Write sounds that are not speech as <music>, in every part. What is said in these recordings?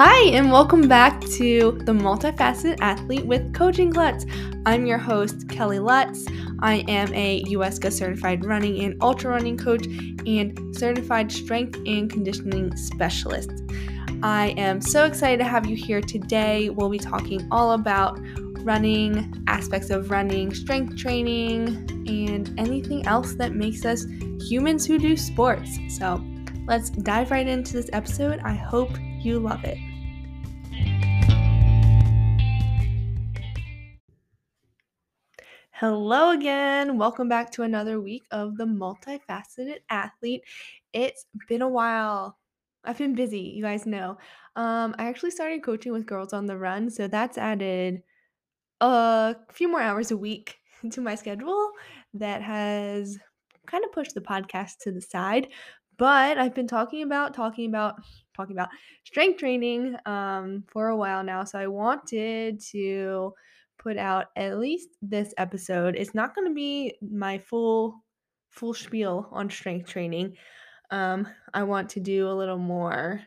Hi, and welcome back to the Multifaceted Athlete with Coaching Klutz. I'm your host, Kelly Lutz. I am a UESCA certified running and ultra running coach and certified strength and conditioning specialist. I am so excited to have you here today. We'll be talking all about running, aspects of running, strength training, and anything else that makes us humans who do sports. So let's dive right into this episode. I hope you love it. Hello again. Welcome back to another week of the multifaceted athlete. It's been a while. I've been busy, you guys know. Um, I actually started coaching with Girls on the Run, so that's added a few more hours a week <laughs> to my schedule that has kind of pushed the podcast to the side. But I've been talking about, talking about, talking about strength training um, for a while now. So I wanted to put out at least this episode. It's not going to be my full full spiel on strength training. Um, I want to do a little more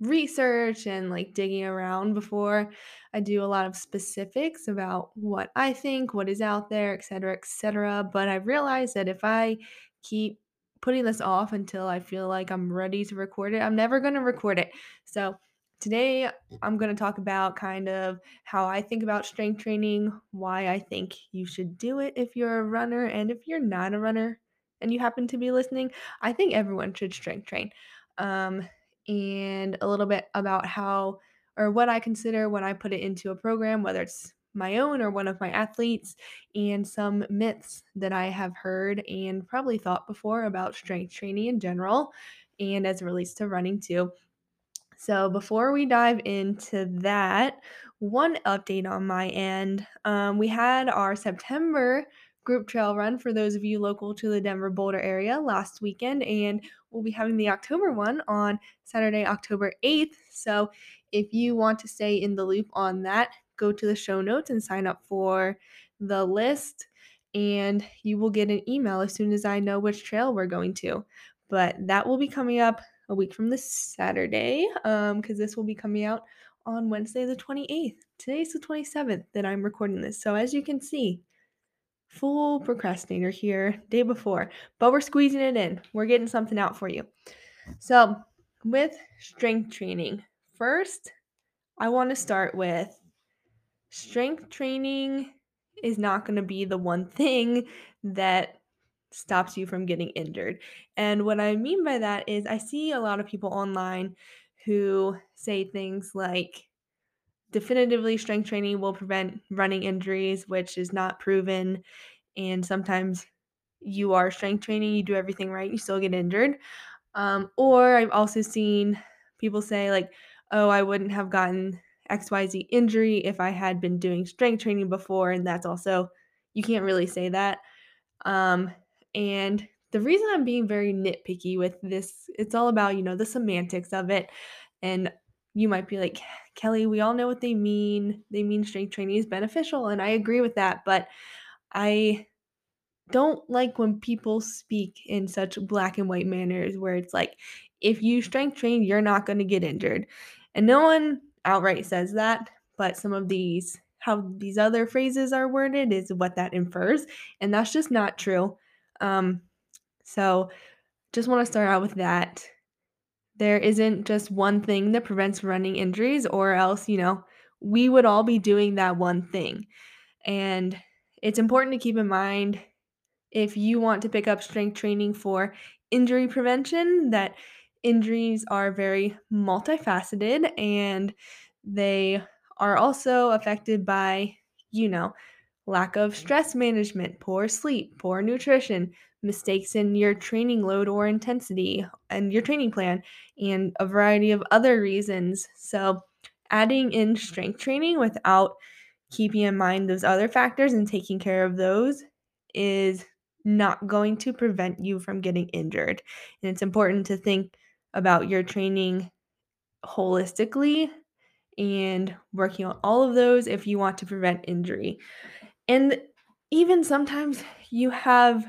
research and like digging around before I do a lot of specifics about what I think, what is out there, etc., etc. But I realized that if I keep putting this off until I feel like I'm ready to record it, I'm never going to record it. So Today, I'm going to talk about kind of how I think about strength training, why I think you should do it if you're a runner, and if you're not a runner and you happen to be listening, I think everyone should strength train. Um, and a little bit about how or what I consider when I put it into a program, whether it's my own or one of my athletes, and some myths that I have heard and probably thought before about strength training in general, and as it relates to running too. So, before we dive into that, one update on my end. Um, we had our September group trail run for those of you local to the Denver Boulder area last weekend, and we'll be having the October one on Saturday, October 8th. So, if you want to stay in the loop on that, go to the show notes and sign up for the list, and you will get an email as soon as I know which trail we're going to. But that will be coming up a week from this Saturday, um, because this will be coming out on Wednesday the 28th. Today's the 27th that I'm recording this. So as you can see, full procrastinator here day before, but we're squeezing it in. We're getting something out for you. So, with strength training, first, I want to start with strength training is not going to be the one thing that stops you from getting injured. And what I mean by that is I see a lot of people online who say things like definitively strength training will prevent running injuries, which is not proven. And sometimes you are strength training, you do everything right, you still get injured. Um, or I've also seen people say, like, oh, I wouldn't have gotten XYZ injury if I had been doing strength training before. And that's also, you can't really say that. Um, and the reason I'm being very nitpicky with this, it's all about, you know, the semantics of it. And you might be like, Kelly, we all know what they mean. They mean strength training is beneficial. And I agree with that. But I don't like when people speak in such black and white manners where it's like, if you strength train, you're not going to get injured. And no one outright says that, but some of these, how these other phrases are worded, is what that infers. And that's just not true. Um, so just want to start out with that. There isn't just one thing that prevents running injuries, or else, you know, we would all be doing that one thing. And it's important to keep in mind if you want to pick up strength training for injury prevention that injuries are very multifaceted and they are also affected by, you know, lack of stress management, poor sleep, poor nutrition, mistakes in your training load or intensity and your training plan, and a variety of other reasons. So, adding in strength training without keeping in mind those other factors and taking care of those is not going to prevent you from getting injured. And it's important to think about your training holistically and working on all of those if you want to prevent injury. And even sometimes you have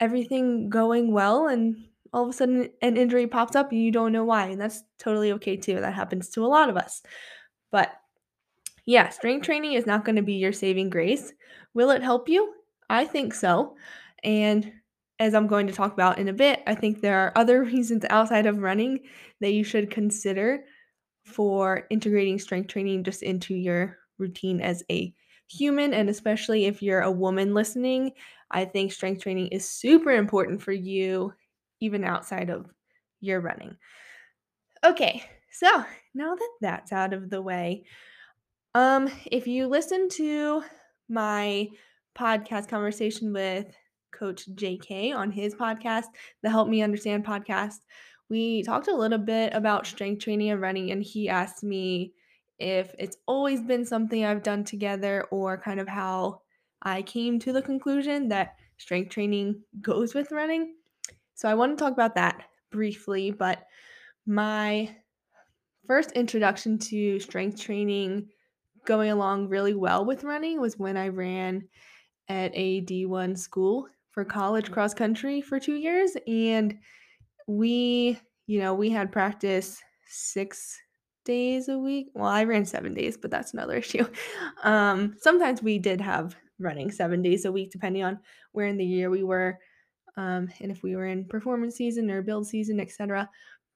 everything going well and all of a sudden an injury pops up and you don't know why. And that's totally okay too. That happens to a lot of us. But yeah, strength training is not going to be your saving grace. Will it help you? I think so. And as I'm going to talk about in a bit, I think there are other <laughs> reasons outside of running that you should consider for integrating strength training just into your routine as a human. And especially if you're a woman listening, I think strength training is super important for you, even outside of your running. Okay, so now that that's out of the way, um, if you listen to my podcast conversation with Coach JK on his podcast, the Help Me Understand podcast, we talked a little bit about strength training and running, and he asked me if it's always been something I've done together or kind of how I came to the conclusion that strength training <laughs> goes with running. So I want to talk about that briefly, but my first introduction to strength training going along really well with running was when I ran at a D1 school for college mm-hmm. cross country for 2 years and we, you know, we had practice 6 days a week. Well, I ran 7 days, but that's another <laughs> issue. Um, sometimes we did have running 7 days a week depending on where in the year we were um, and if we were in performance season or build season, etc.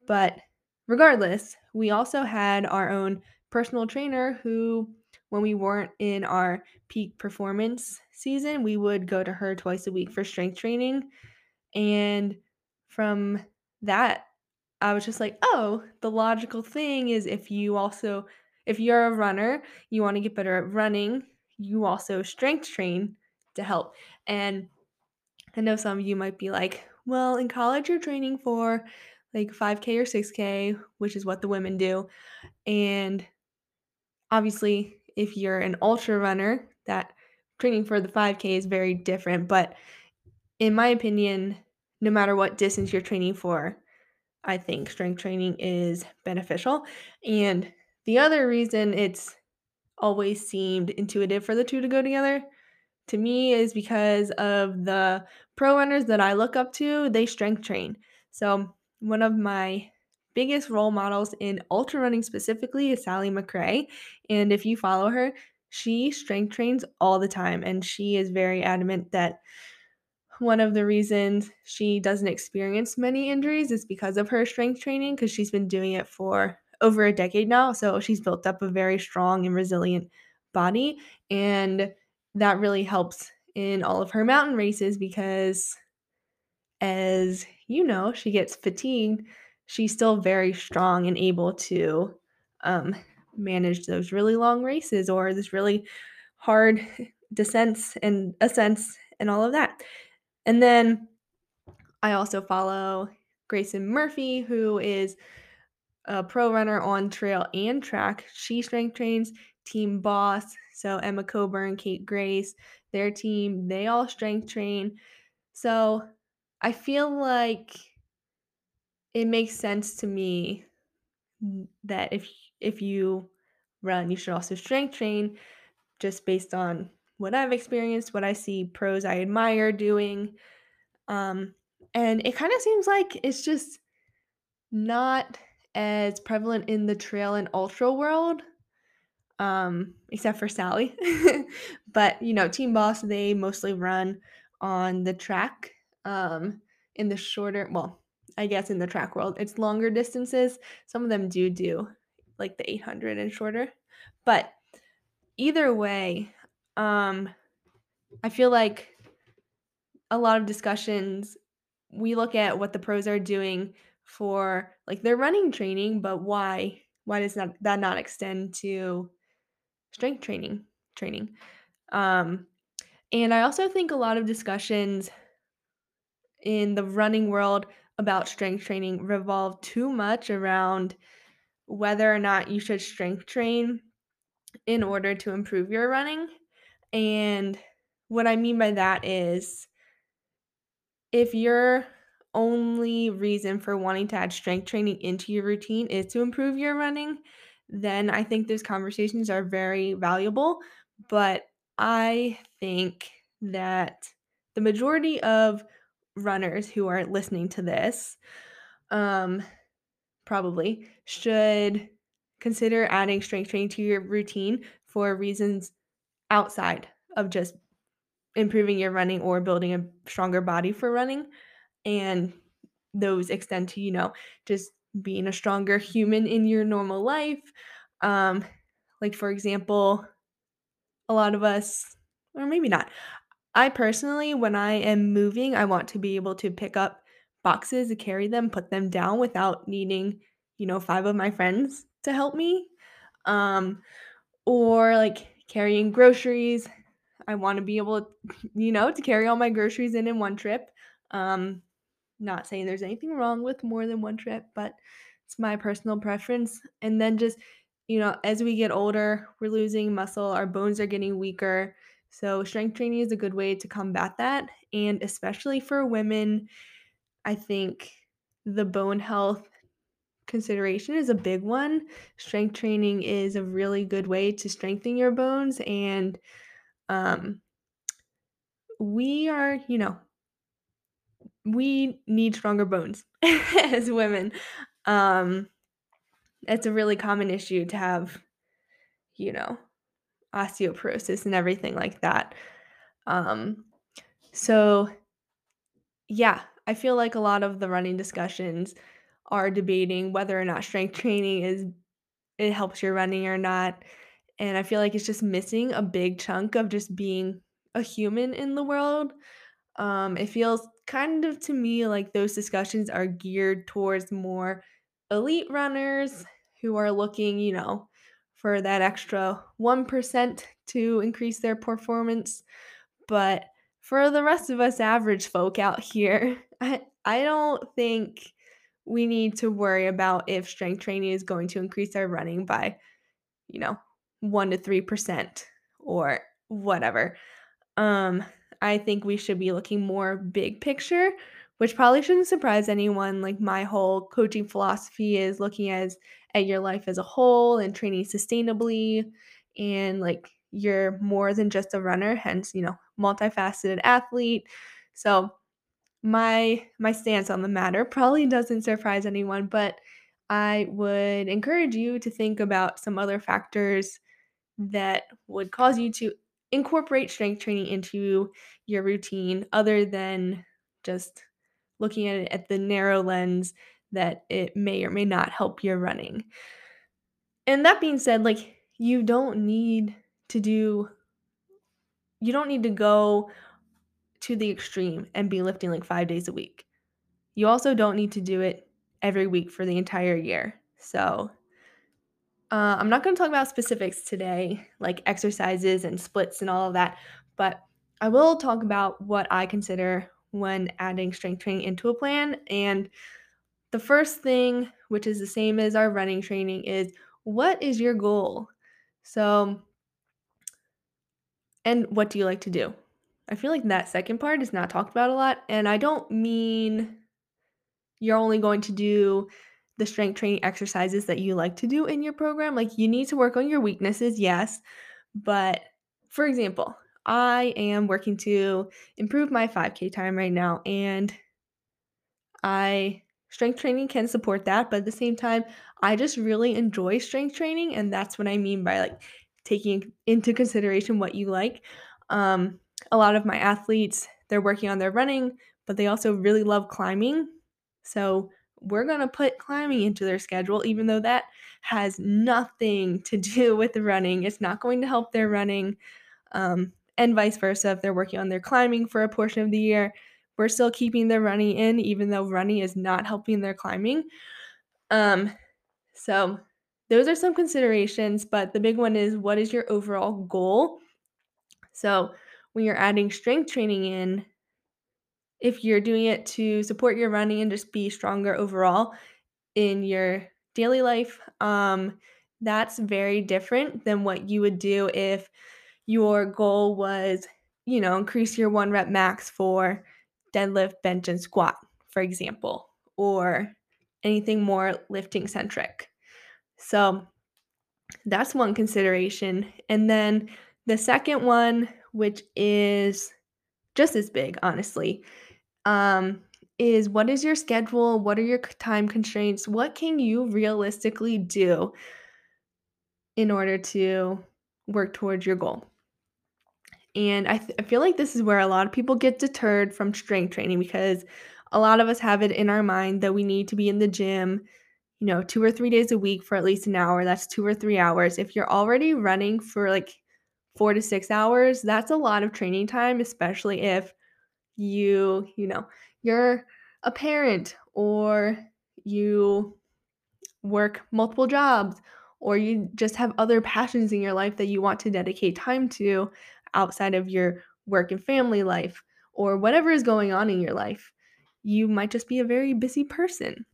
But regardless, we also had our own personal trainer who, when we weren't in our peak performance season, we would go to her twice a week for strength training. And from that, I was just like, oh, the logical thing is if you also, if you're a runner, you want to get better at running, you also strength train to help. And I know some of you might be like, well, in college, you're training for like 5K or 6K, which is what the women do. And obviously, if you're an ultra runner, that training for the 5K is very different. But in my opinion, no matter what distance you're training for, I think strength training is beneficial. And the other reason it's always seemed intuitive for the two to go together to me is because of the pro runners that I look up to, they strength train. So, one of my biggest role models in ultra running specifically is Sally McRae. And if you follow her, she strength trains all the time. And she is very adamant that one of the reasons she doesn't experience many injuries is because of her strength training, because she's been doing it for over a decade now. So she's built up a very strong and resilient body. And that really helps in all of her mountain races because as you know, she gets fatigued, she's still very strong and able to um, manage those really long races or this really hard descents and ascents and all of that. And then I also follow Grayson Murphy, who is a pro runner on trail and track. She strength trains Team Boss, so Emma Coburn, Kate Grace, their team, they all strength train. So I feel like it makes sense to me that if if you run, you should also strength train just based on what I've experienced, what I see pros I admire doing. Um, and it kind of seems like it's just not as prevalent in the trail and ultra world um, except for Sally. <laughs> but you know, Team Boss they mostly run on the track. Um, in the shorter, well, I guess in the track world, it's longer distances. Some of them do do like the 800 and shorter, but either way, um, I feel like a lot of discussions we look at what the pros are doing for like their running training, but why why does not that not extend to strength training training. Um, and I also think a lot of discussions in the running world about strength training revolve too much around whether or not you should strength train in order to improve your running. And what I mean by that is if your only reason for wanting to add strength training into your routine is to improve your running, then I think those conversations are very valuable. But I think that the majority of runners who are listening to this, um, probably should consider adding strength training to your routine for reasons outside of just improving your running or building a stronger body for running. And those extend to, you know, just being a stronger human in your normal life. Um, like, for example, a lot of us, or maybe not, I personally, when I am moving, I want to be able to pick up boxes carry them, put them down without needing, you know, 5 of my friends to help me. Um, or like carrying groceries. I want to be able, you know, to carry all my groceries in in one trip. Um, not saying there's anything wrong with more than one trip, but it's my personal preference. And then just, you know, as we get older, we're losing muscle, our bones are getting weaker. So, strength training is a good way to combat that. And especially for women, I think the bone health consideration is a big one. Strength training is a really good way to strengthen your bones. And um, we are, you know, we need stronger bones <laughs> as women. Um, it's a really common issue to have, you know, osteoporosis and everything like that. Um, so, yeah, I feel like a lot of the running discussions are debating whether or not strength training is it helps your running or not. And I feel like it's just missing a big chunk of just being a human in the world. Um, it feels kind of to me like those discussions are geared towards more elite runners who are looking, you know, for that extra 1% to increase their performance. But for the rest of us average folk out here, <laughs> I, I don't think we need to worry about if strength training is going to increase our running by, you know, 1 to 3% or whatever. Um, I think we should be looking more big picture, which probably shouldn't surprise anyone. Like my whole coaching philosophy is looking as at your life as a whole and training sustainably and like you're more than just a runner, hence, you know, multifaceted athlete. So my my stance on the matter probably doesn't surprise anyone, but I would encourage you to think about some other factors that would cause you to incorporate strength training into your routine other than just looking at it at the narrow lens that it may or may not help your running. And that being said, like you don't need to do you don't need to go to the extreme and be lifting like 5 days a week. You also don't need to do it every week for the entire year. So, uh, I'm not going to talk about specifics today, like exercises and splits and all of that, but I will talk about what I consider when adding strength training into a plan. And the first thing, which is the same as our running training, is what is your goal? So, and what do you like to do? I feel like that second part is not talked about a lot. And I don't mean you're only going to do the strength training exercises that you like to do in your program. Like you need to work on your weaknesses, yes. But for example, I am working to improve my 5K time right now, and I strength training can support that. But at the same time, I just really enjoy strength training, and that's what I mean by like taking into consideration what you like. Um, a lot of my athletes, they're working on their running, but they also really love climbing. So we're going to put climbing into their schedule, even though that has nothing to <laughs> do with the running. It's not going to help their running. Um, and vice versa. If they're working on their climbing for a portion of the year, we're still keeping their running in, even though running is not helping their climbing. Um, so those are some considerations, but the big one is what is your overall goal? So when you're adding strength training in, if you're doing it to support your running and just be stronger overall in your daily life, um, that's very different than what you would do if your goal was, you know, increase your one rep max for deadlift, bench, and squat, for example, or anything more lifting centric. So that's one consideration. And then the second one, which is just as big, honestly, um, is what is your schedule? What are your time constraints? What can you realistically do in order to work towards your goal? And I, th- I feel like this is where a lot of people get deterred from strength training because a lot of us have it in our mind that we need to be in the gym, you know, two or three days a week for at least an hour. That's two or three hours. If you're already running for like four to six hours, that's a lot of training time, especially if you, you know, you're a parent or you work multiple jobs or you just have other passions in your life that you want to dedicate time to outside of your work and family life or whatever is going on in your life. You might just be a very busy person.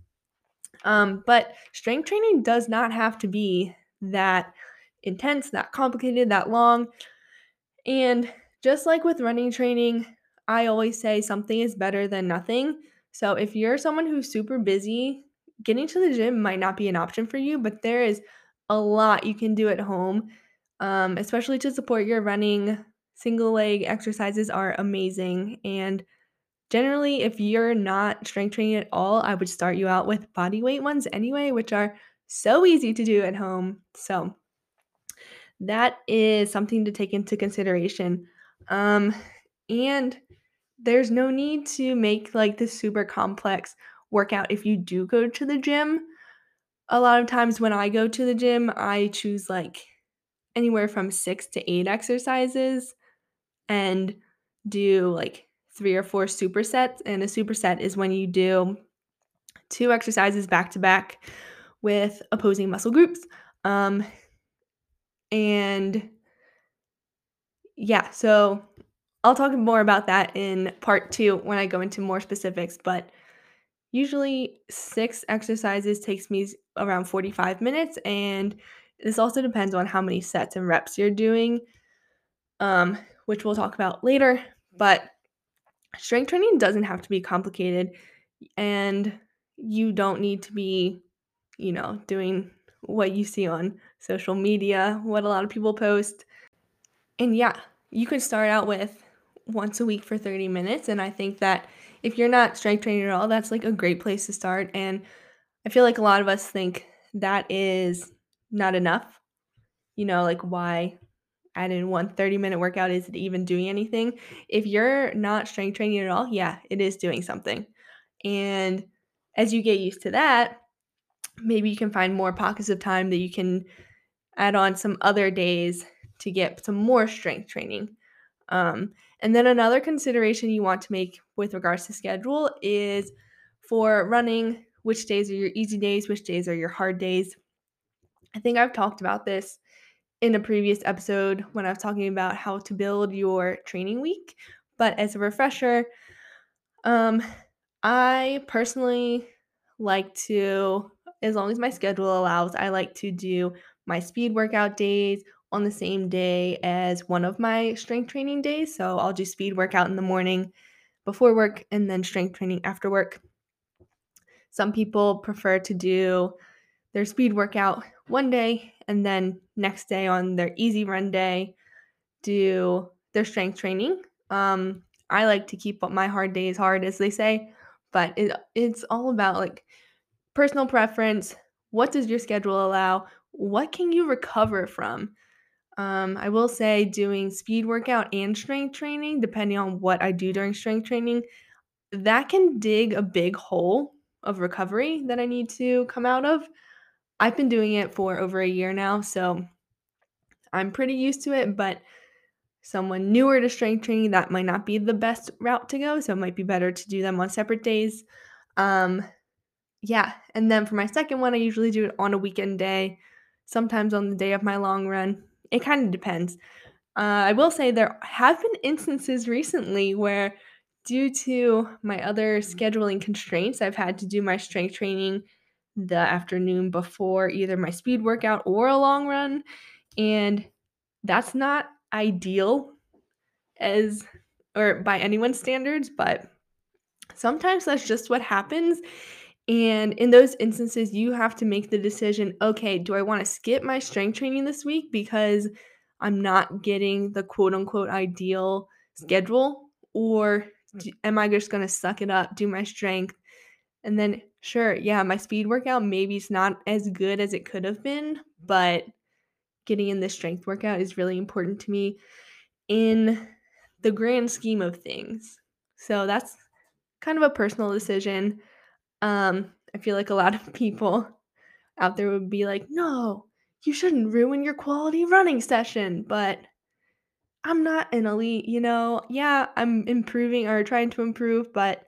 Um, but strength training does not have to be that intense, that complicated, that long. And just like with running training, I always say something is better than nothing. So if you're someone who's super busy, getting to the gym might not be an option for you, but there is a lot you can do at home, um, especially to support your running. Single leg exercises are amazing. And generally, if you're not strength training at all, I would start you out with body weight ones anyway, which are so easy to do at home. So that is something to take into consideration. Um, and there's no need to make like this super complex workout if you do go to the gym. A lot of times when I go to the gym, I choose like anywhere from six to eight exercises and do like three or four supersets. And a superset is when you do two exercises back to back with opposing muscle groups. Um, and yeah, so I'll talk more about that in part two when I go into more specifics, but usually six exercises takes me around 45 minutes, and this also depends on how many sets and reps you're doing, um, which we'll talk about later. But strength training doesn't have to be complicated, and you don't need to be, you know, doing what you see on social media, what a lot of people post. And yeah, you can start out with once a week for 30 minutes. And I think that if you're not strength training at all, that's like a great place to start. And I feel like a lot of us think that is not enough. You know, like why add in one 30 minute workout? Is it even doing anything? If you're not strength training at all, yeah, it is doing something. And as you get used to that, maybe you can find more pockets of time that you can add on some other days to get some more strength training. Um, and then another consideration you want to make with regards to schedule is for running, which days are your easy days, which days are your hard days. I think I've talked about this in a previous episode when I was talking about how to build your training week. But as a refresher, um, I personally like to, as long as my schedule allows, I like to do my speed workout days on the same day as one of my strength training days. So I'll do speed workout in the morning before work and then strength training after work. Some people prefer to do their speed workout one day and then next day on their easy run day do their strength training. Um, I like to keep my hard days hard, as they say, but it, it's all about like personal preference. What does your schedule allow? What can you recover from? Um, I will say doing speed workout and strength training, depending on what I do during strength training, that can dig a big hole of recovery that I need to come out of. I've been doing it for over a year now, so I'm pretty used to it, but someone newer to strength training, that might not be the best route to go. So it might be better to do them on separate days. Um, yeah. And then for my second one, I usually do it on a weekend day, sometimes on the day of my long run. It kind of depends. Uh, I will say there have been instances recently where, due to my other scheduling constraints, I've had to do my strength training the afternoon before either my speed workout or a long run. And that's not ideal as or by anyone's standards, but sometimes that's just what happens. And in those instances, you have to make the decision okay, do I want to skip my strength training this week because I'm not getting the quote unquote ideal schedule? Or am I just going to suck it up, do my strength? And then, sure, yeah, my speed workout maybe it's not as good as it could have been, but getting in this strength workout is really important to me in the grand scheme of things. So that's kind of a personal decision. Um, I feel like a lot of people out there would be like, no, you shouldn't ruin your quality running session. But I'm not an elite, you know. Yeah, I'm improving or trying to improve, but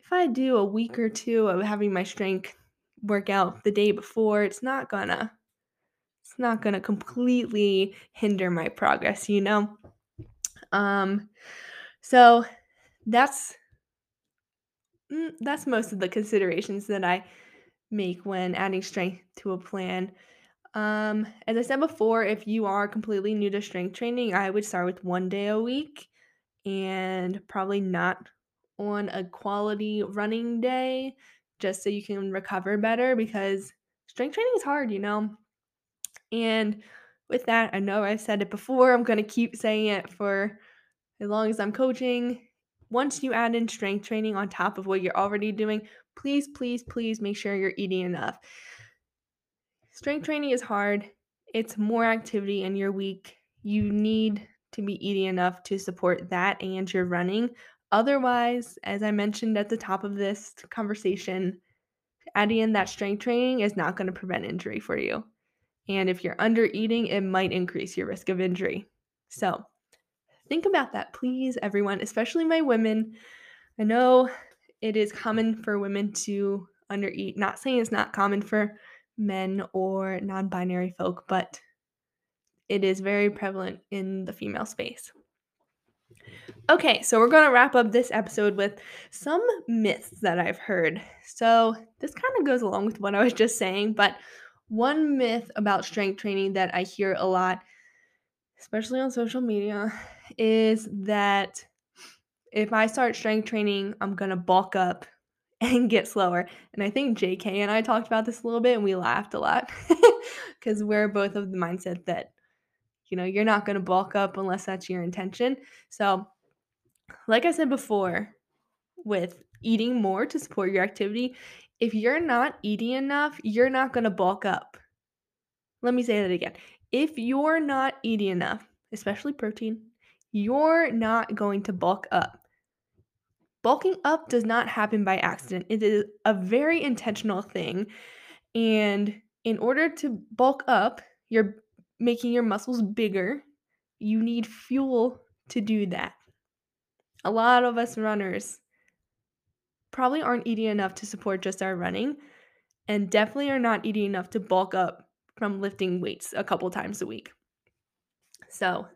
if I do a week or two of having my strength workout the day before, it's not gonna it's not gonna completely hinder my progress, you know? Um so that's mm, that's most of the considerations that I make when adding strength to a plan. Um, as I said before, if you are completely new to strength training, I would start with one day a week and probably not on a quality running day just so you can recover better because strength training is hard, you know? And with that, I know I've said it before, I'm going to keep saying it for as long as I'm coaching. Once you add in strength training on top of what you're already doing, please, please, please make sure you're eating enough. Strength training is hard, it's more activity in your week. You need to be eating enough to support that and your running. Otherwise, as I mentioned at the top of this conversation, adding in that strength training is not going to prevent injury for you. And if you're under eating, it might increase your risk of injury. So think about that, please, everyone, especially my women. I know it is common for women to undereat. Not saying it's not common for men or non binary folk, but it is very prevalent in the female space. Okay, so we're going to wrap up this episode with some myths that I've heard. So, this kind of goes along with what I was just saying, but one myth about strength training that I hear a lot, especially on social media, is that if I start strength training, I'm going to bulk up <laughs> and get slower. And I think JK and I talked about this a little bit and we laughed a lot <laughs> because we're both of the mindset that, you know, you're not going to bulk up unless that's your intention. So, like I said before, with eating more to support your activity, if you're not eating enough, you're not going to bulk up. Let me say that again. If you're not eating enough, especially protein, you're not going to bulk up. Bulking up does not happen by accident. It is a very intentional thing. And in order to bulk up, you're making your muscles bigger. You need fuel to do that. A lot of us runners probably aren't eating enough to support just our running, and definitely are not eating enough to bulk up from lifting weights a couple times a week. So,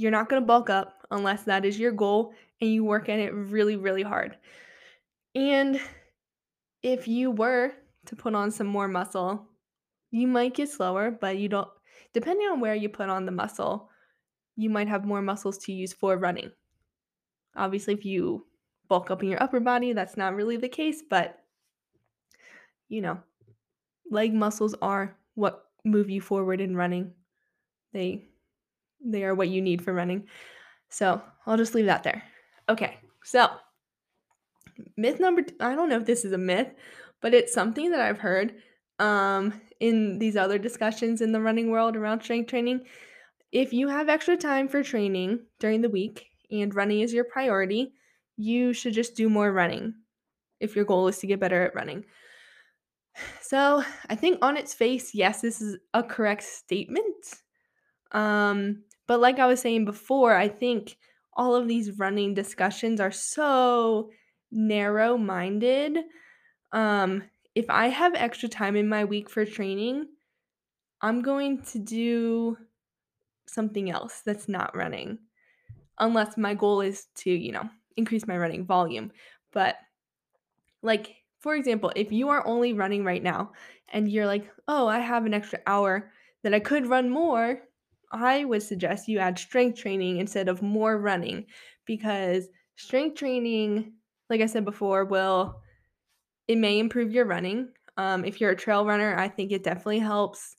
you're not going to bulk up unless that is your goal and you work at it really, really hard. And if you were to put on some more muscle, you might get slower, but you don't, depending on where you put on the muscle, you might have more muscles to use for running. Obviously, if you bulk up in your upper body, that's not really the case, but you know, leg muscles are what move you forward in running. They they are what you need for running. So, I'll just leave that there. Okay. So, myth number two, I don't know if this is a myth, but it's something that I've heard um in these other discussions in the running world around strength training. If you have extra time for training during the week and running is your priority, you should just do more running if your goal is to get better at running. So, I think on its face, yes, this is a correct statement. Um, but like I was saying before, I think all of these running discussions are so narrow minded. Um, if I have extra time in my week for training, I'm going to do something else that's not running, unless my goal is to, you know, increase my running volume. But, like, for example, if you are only running right now and you're like, oh, I have an extra hour that I could run more, I would suggest you add strength training instead of more running because strength training, like I said before, will it may improve your running. Um, if you're a trail runner, I think it definitely helps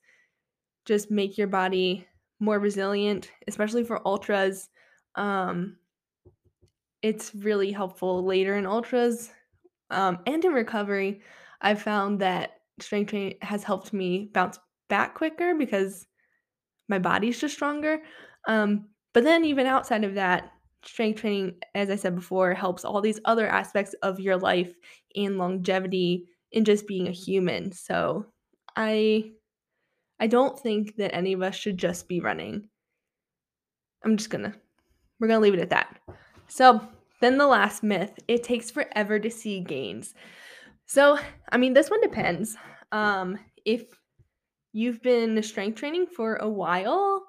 just make your body more resilient, especially for ultras. Um, it's really helpful later in ultras um, and in recovery. I've found that strength training has helped me bounce back quicker because my body's just stronger. Um, but then, even outside of that, strength training, as I said before, helps all these other aspects of your life and longevity in just being a human. So, I I don't think that any of us should just be running. I'm just gonna we're gonna leave it at that. So then the last myth, it takes forever to see gains. So, I mean, this one depends. Um, if you've been strength training for a while,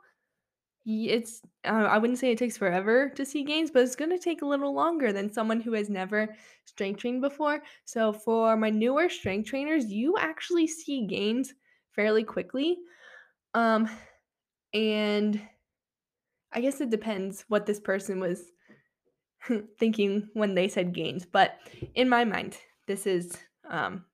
it's uh, I wouldn't say it takes forever to see gains, but it's going to take a little longer than someone who has never strength trained before. So for my newer strength trainers, you actually see gains fairly quickly. Um and I guess it depends what this person was <laughs> thinking when they said gains, but in my mind, this is um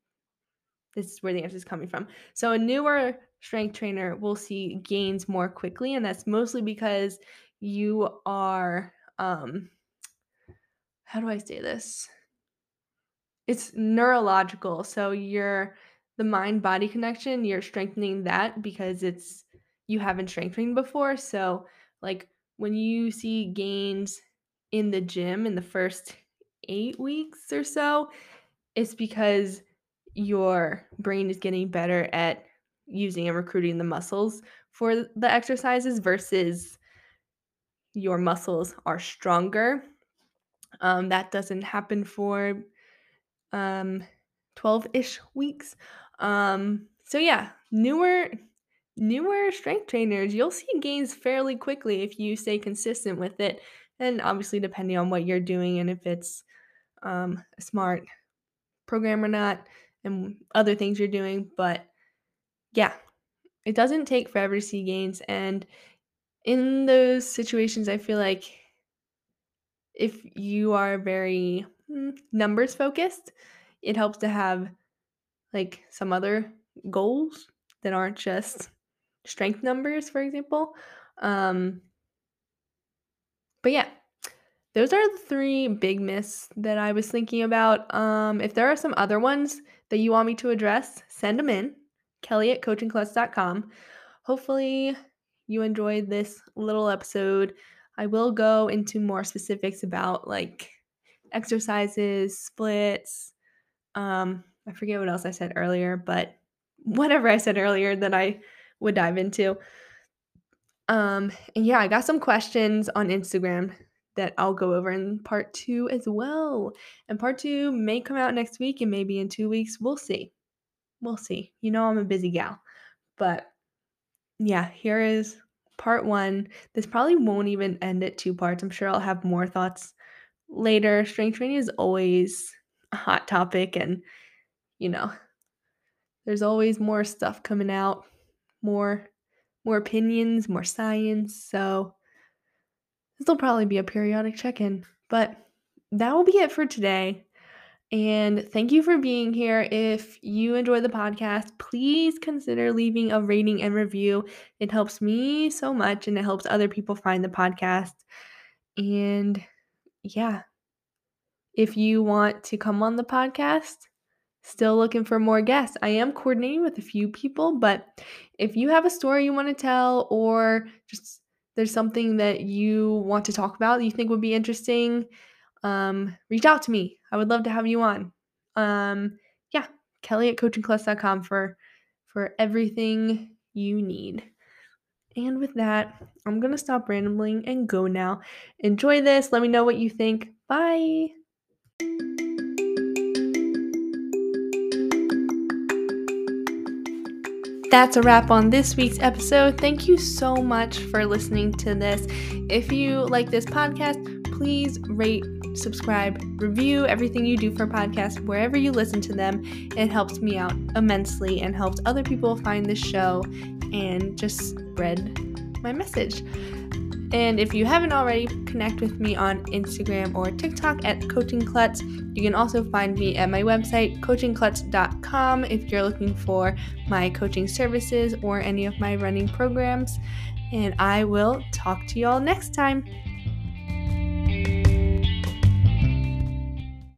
this is where the answer is coming from. So a newer strength trainer will see gains more quickly, and that's mostly because you are um how do I say this? It's neurological. So you're the mind body connection, you're strengthening that because it's you haven't strengthened before. So like when you see gains in the gym in the first 8 weeks or so, it's because your brain is getting better at using and recruiting the muscles for the exercises versus your muscles are stronger. Um, that doesn't happen for um, 12 ish weeks. Um, so, yeah, newer. Newer strength trainers, you'll see gains fairly quickly if you stay consistent with it. And obviously, depending on what you're doing and if it's um, a smart program or not, and other things you're doing. But yeah, it doesn't take forever to see gains. And in those situations, I feel like if you are very mm, numbers focused, it helps to have like some other goals that aren't just strength numbers, for example. Um, but yeah, those are the three big myths that I was thinking about. Um, if there are some other ones that you want me to address, send them in. Kelly at coachingklutz.com. Hopefully, you enjoyed this little episode. I will go into more specifics about like exercises, splits. Um, I forget what else I said earlier, but whatever I said earlier that I would dive into. Um, and yeah, I got some questions on Instagram that I'll go over in part two as well. And part two may come out next week and maybe in two weeks. We'll see. We'll see. You know, I'm a busy gal. But yeah, here is part one. This probably won't even end at two parts. I'm sure I'll have more thoughts later. Strength training is always a hot topic, and you know, there's always more stuff coming out, more more opinions, more science. So this will probably be a periodic check in. But that will be it for today. And thank you for being here. If you enjoy the podcast, please consider leaving a rating and review. It helps me so much and it helps other people find the podcast. And yeah, if you want to come on the podcast, still looking for more guests. I am coordinating with a few people, but if you have a story you want to tell or just there's something that you want to talk about that you think would be interesting, um, reach out to me. I would love to have you on. Um, yeah, Kelly at coachingklutz.com for for everything you need. And with that, I'm gonna stop rambling and go now. Enjoy this. Let me know what you think. Bye. That's a wrap on this week's episode. Thank you so much for listening to this. If you like this podcast, please rate, subscribe, review everything you do for podcasts wherever you listen to them. It helps me out immensely and helps other people find this show and just spread my message. And if you haven't already, connect with me on Instagram or TikTok at Coaching Klutz. You can also find me at my website, coachingklutz.com, if you're looking for my coaching services or any of my running programs. And I will talk to you all next time.